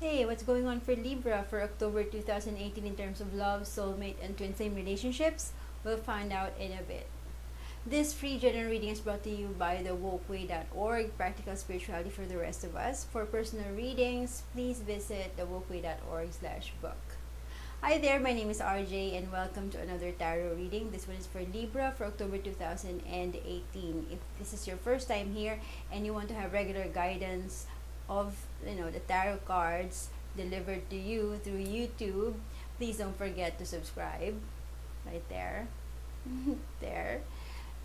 Hey, what's going on for Libra for October 2018 in terms of love, soulmate, and twin flame relationships? We'll find out in a bit. This free general reading is brought to you by the wokeway.org, practical spirituality for the rest of us. For personal readings, please visit the wokeway.org slash book. Hi there, my name is RJ and welcome to another tarot reading. This one is for Libra for October 2018. If this is your first time here and you want to have regular guidance of you know the tarot cards delivered to you through YouTube, please don't forget to subscribe right there. there.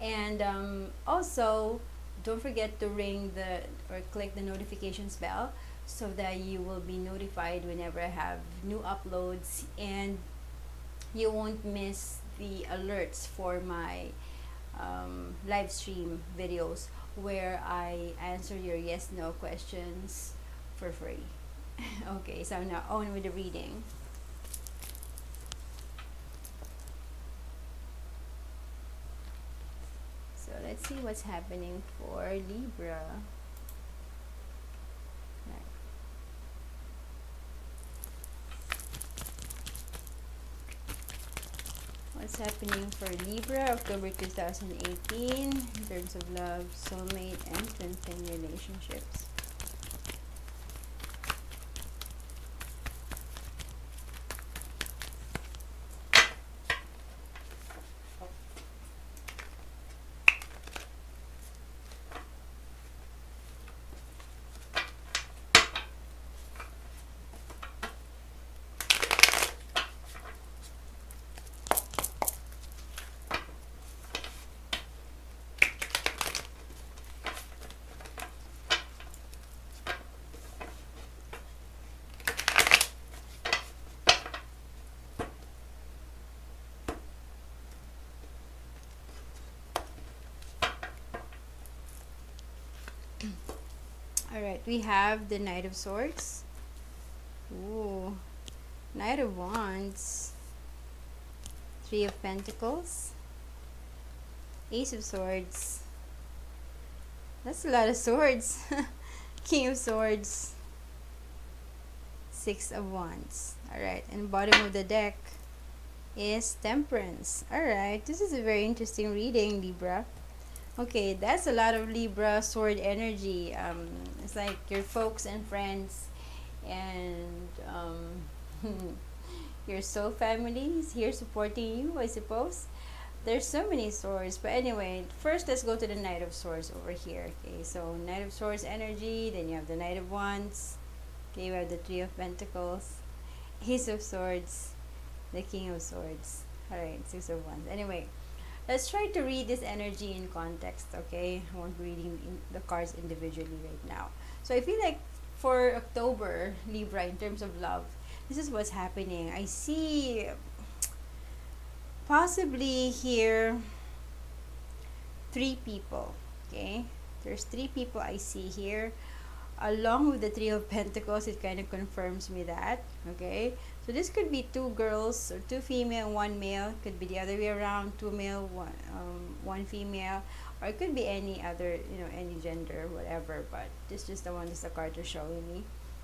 And um, also don't forget to ring the or click the notifications bell so that you will be notified whenever I have new uploads and you won't miss the alerts for my um, live stream videos where I answer your yes no questions for free. okay, so now on with the reading. So let's see what's happening for Libra. What's happening for Libra October 2018 in terms of love, soulmate, and twin flame relationships. Alright, we have the Knight of Swords. Ooh. Knight of Wands. Three of Pentacles. Ace of Swords. That's a lot of swords. King of Swords. Six of Wands. Alright, and bottom of the deck is Temperance. Alright, this is a very interesting reading, Libra. Okay, that's a lot of Libra sword energy. Um, it's like your folks and friends and um, your soul family is here supporting you, I suppose. There's so many swords. But anyway, first let's go to the Knight of Swords over here. Okay, so Knight of Swords energy, then you have the Knight of Wands. Okay, you have the Three of Pentacles, Ace of Swords, the King of Swords. Alright, Six of Wands. Anyway, let's try to read this energy in context okay? I won't be reading the cards individually right now. So i feel like for october libra in terms of love this is what's happening. I see possibly here three people okay? There's three people i see here. Along with the three of pentacles it kind of confirms me that okay so this could be two girls or two female one male. Could be the other way around two male one um, one female. Or it could be any other you know any gender whatever but this is just the one that the cards are showing me.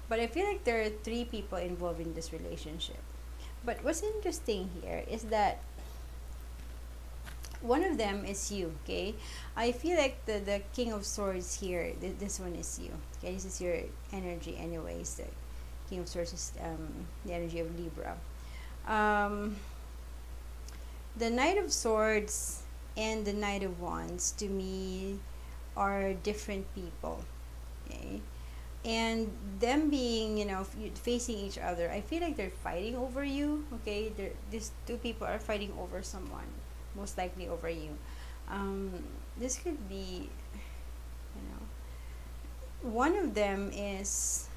But i feel like there are three people involved in this relationship. But what's interesting here is that one of them is you okay? I feel like the the king of swords here th this one is you okay? This is your energy anyways king of swords is um, the energy of libra. Um, the knight of swords and the knight of wands to me are different people okay? And them being you know facing each other i feel like they're fighting over you okay? They're, these two people are fighting over someone most likely over you. Um, this could be, you know, one of them is,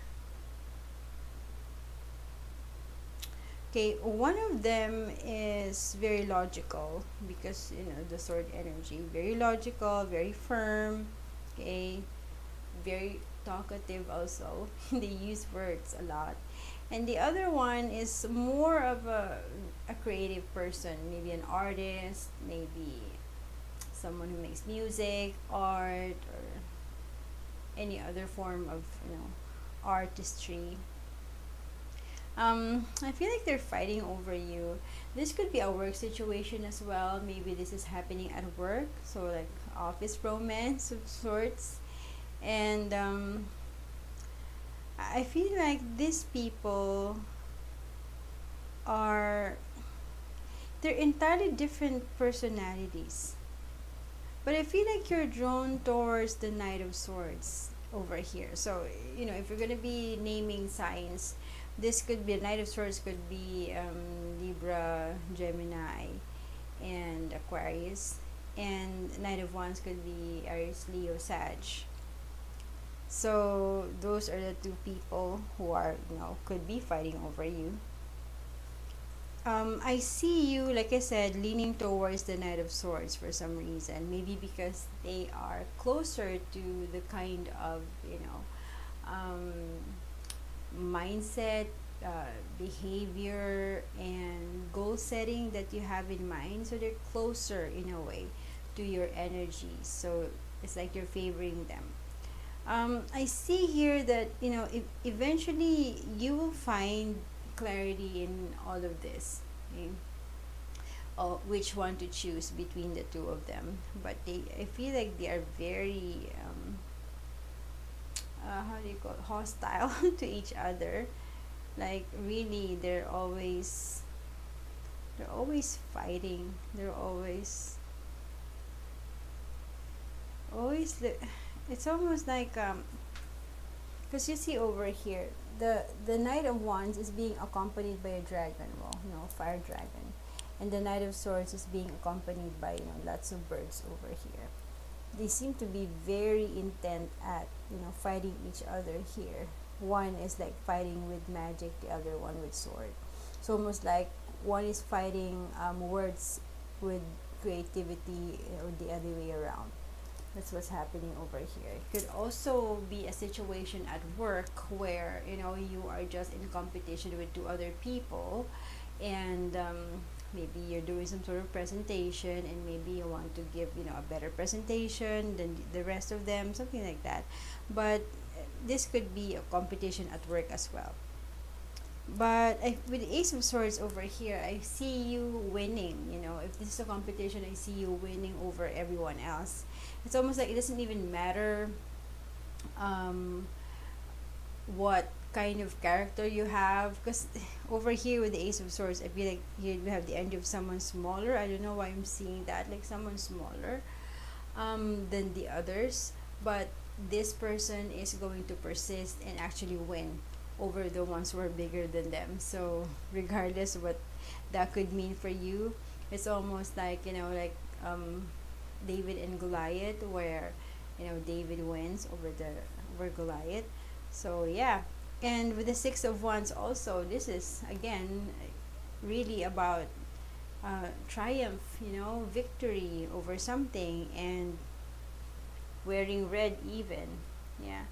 okay, one of them is very logical because, you know, the sword energy, very logical, very firm, okay, very talkative also. they use words a lot. And the other one is more of a, a creative person maybe an artist maybe someone who makes music art or any other form of you know artistry um, I feel like they're fighting over you. This could be a work situation as well. Maybe this is happening at work, so like office romance of sorts. And um, I feel like these people are they're entirely different personalities. But I feel like you're drawn towards the Knight of Swords over here. So, you know, if you're going to be naming signs, this could be a Knight of Swords, could be um, Libra, Gemini, and Aquarius. And Knight of Wands could be Aries, Leo, Sag. So, those are the two people who are, you know, could be fighting over you um, I see you, like I said, leaning towards the Knight of Swords for some reason. Maybe because they are closer to the kind of, you know, um, mindset, uh, behavior, and goal setting that you have in mind. So they're closer in a way to your energy. So it's like you're favoring them. Um, I see here that, you know, eventually you will find clarity in all of this okay? oh, which one to choose between the two of them but they I feel like they are very um, uh, how do you call it? hostile to each other. Like really they're always they're always fighting. They're always always it's almost like um because you see over here the the knight of wands is being accompanied by a dragon well you know fire dragon. And the knight of swords is being accompanied by you know lots of birds over here they seem to be very intent at you know fighting each other here. One is like fighting with magic the other one with sword. It's almost like one is fighting um, words with creativity or the other way around. That's what's happening over here. It could also be a situation at work where you know you are just in competition with two other people and um, maybe you're doing some sort of presentation and maybe you want to give you know a better presentation than the rest of them something like that. But this could be a competition at work as well. But I, with ace of swords over here i see you winning you know. If this is a competition i see you winning over everyone else. It's almost like it doesn't even matter um, what kind of character you have because over here with the ace of swords i feel like here we have the end of someone smaller. I don't know why i'm seeing that like someone smaller um, than the others. But this person is going to persist and actually win over the ones who are bigger than them. So regardless what that could mean for you it's almost like you know like um, David and Goliath where you know David wins over the over Goliath. So yeah and with the six of wands also this is again really about uh, triumph you know victory over something and wearing red even yeah.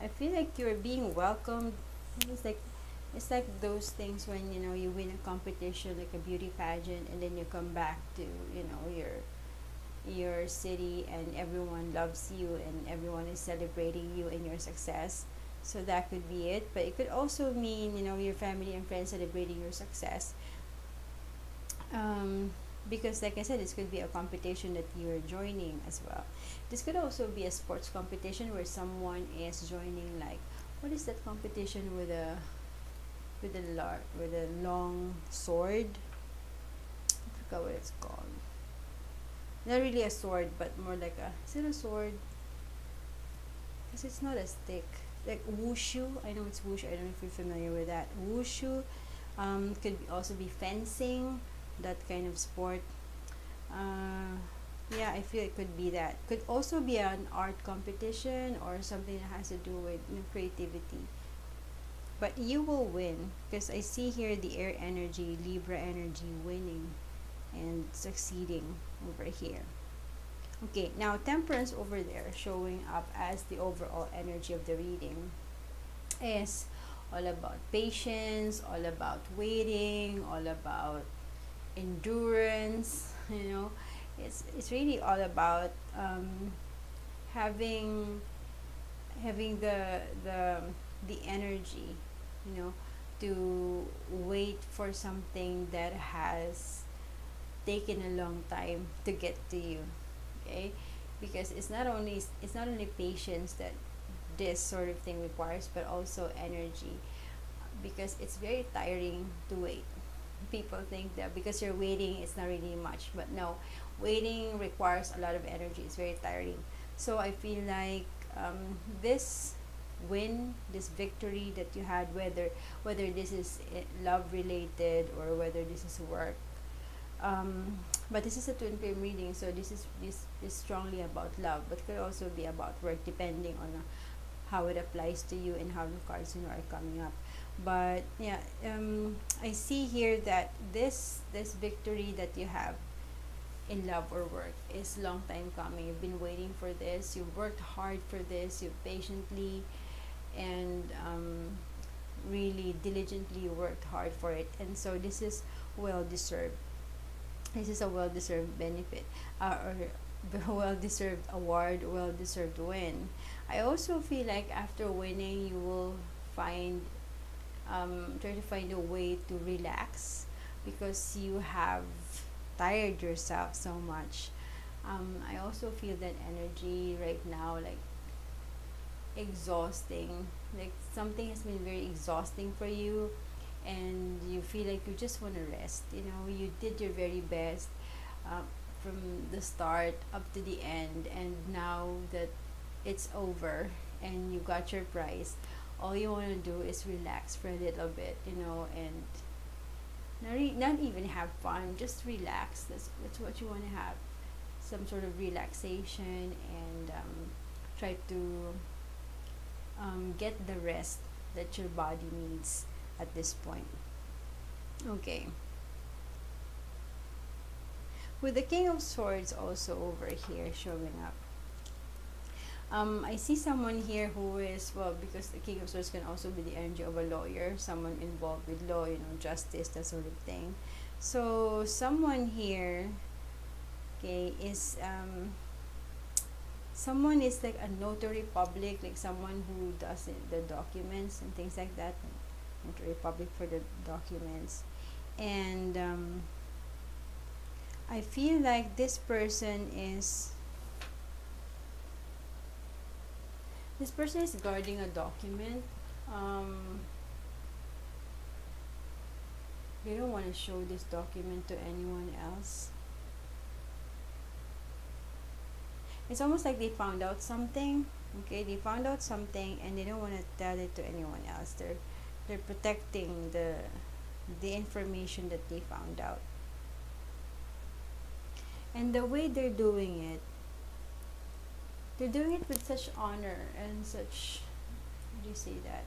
I feel like you're being welcomed. It's like it's like those things when you know you win a competition like a beauty pageant and then you come back to you know your your city and everyone loves you and everyone is celebrating you and your success so that could be it but it could also mean you know your family and friends celebrating your success um, because like I said this could be a competition that you're joining as well this could also be a sports competition where someone is joining like what is that competition with a with a lar with a long sword. I forgot what it's called. Not really a sword, but more like a is it a sword? Because it's not a stick. Like wushu. I know it's wushu. I don't know if you're familiar with that. Wushu um, could also be fencing, that kind of sport. Uh, yeah, I feel it could be that. Could also be an art competition or something that has to do with you know, creativity but you will win because I see here the air energy Libra energy winning and succeeding over here. Okay now temperance over there showing up as the overall energy of the reading is all about patience all about waiting all about endurance you know. It's it's really all about um, having having the the the energy you know to wait for something that has taken a long time to get to you okay? Because it's not only it's not only patience that this sort of thing requires but also energy. Because it's very tiring to wait. People think that because you're waiting it's not really much. But no waiting requires a lot of energy. It's very tiring. So i feel like um, this win this victory that you had whether whether this is eh, love related or whether this is work um, but this is a twin flame reading so this is this is strongly about love but could also be about work depending on uh, how it applies to you and how the cards you know are coming up. But yeah um, i see here that this this victory that you have in love or work is long time coming. You've been waiting for this you've worked hard for this you've patiently and um, really diligently worked hard for it and so this is well deserved this is a well deserved benefit uh, or well deserved award well deserved win. I also feel like after winning you will find um, try to find a way to relax because you have tired yourself so much. Um, i also feel that energy right now like exhausting like something has been very exhausting for you and you feel like you just want to rest you know you did your very best uh, from the start up to the end and now that it's over and you got your prize all you want to do is relax for a little bit you know and not, not even have fun just relax. That's, that's what you want to have some sort of relaxation and um, try to um, get the rest that your body needs at this point. Okay. With the king of swords also over here showing up um, I see someone here who is well because the king of swords can also be the energy of a lawyer someone involved with law you know justice that sort of thing. So someone here okay is um, someone is like a notary public like someone who does the documents and things like that notary public for the documents. And um, I feel like this person is this person is guarding a document. Um, they don't want to show this document to anyone else. It's almost like they found out something okay? They found out something and they don't want to tell it to anyone else. They're they're protecting the the information that they found out. And the way they're doing it they're doing it with such honor and such how do you say that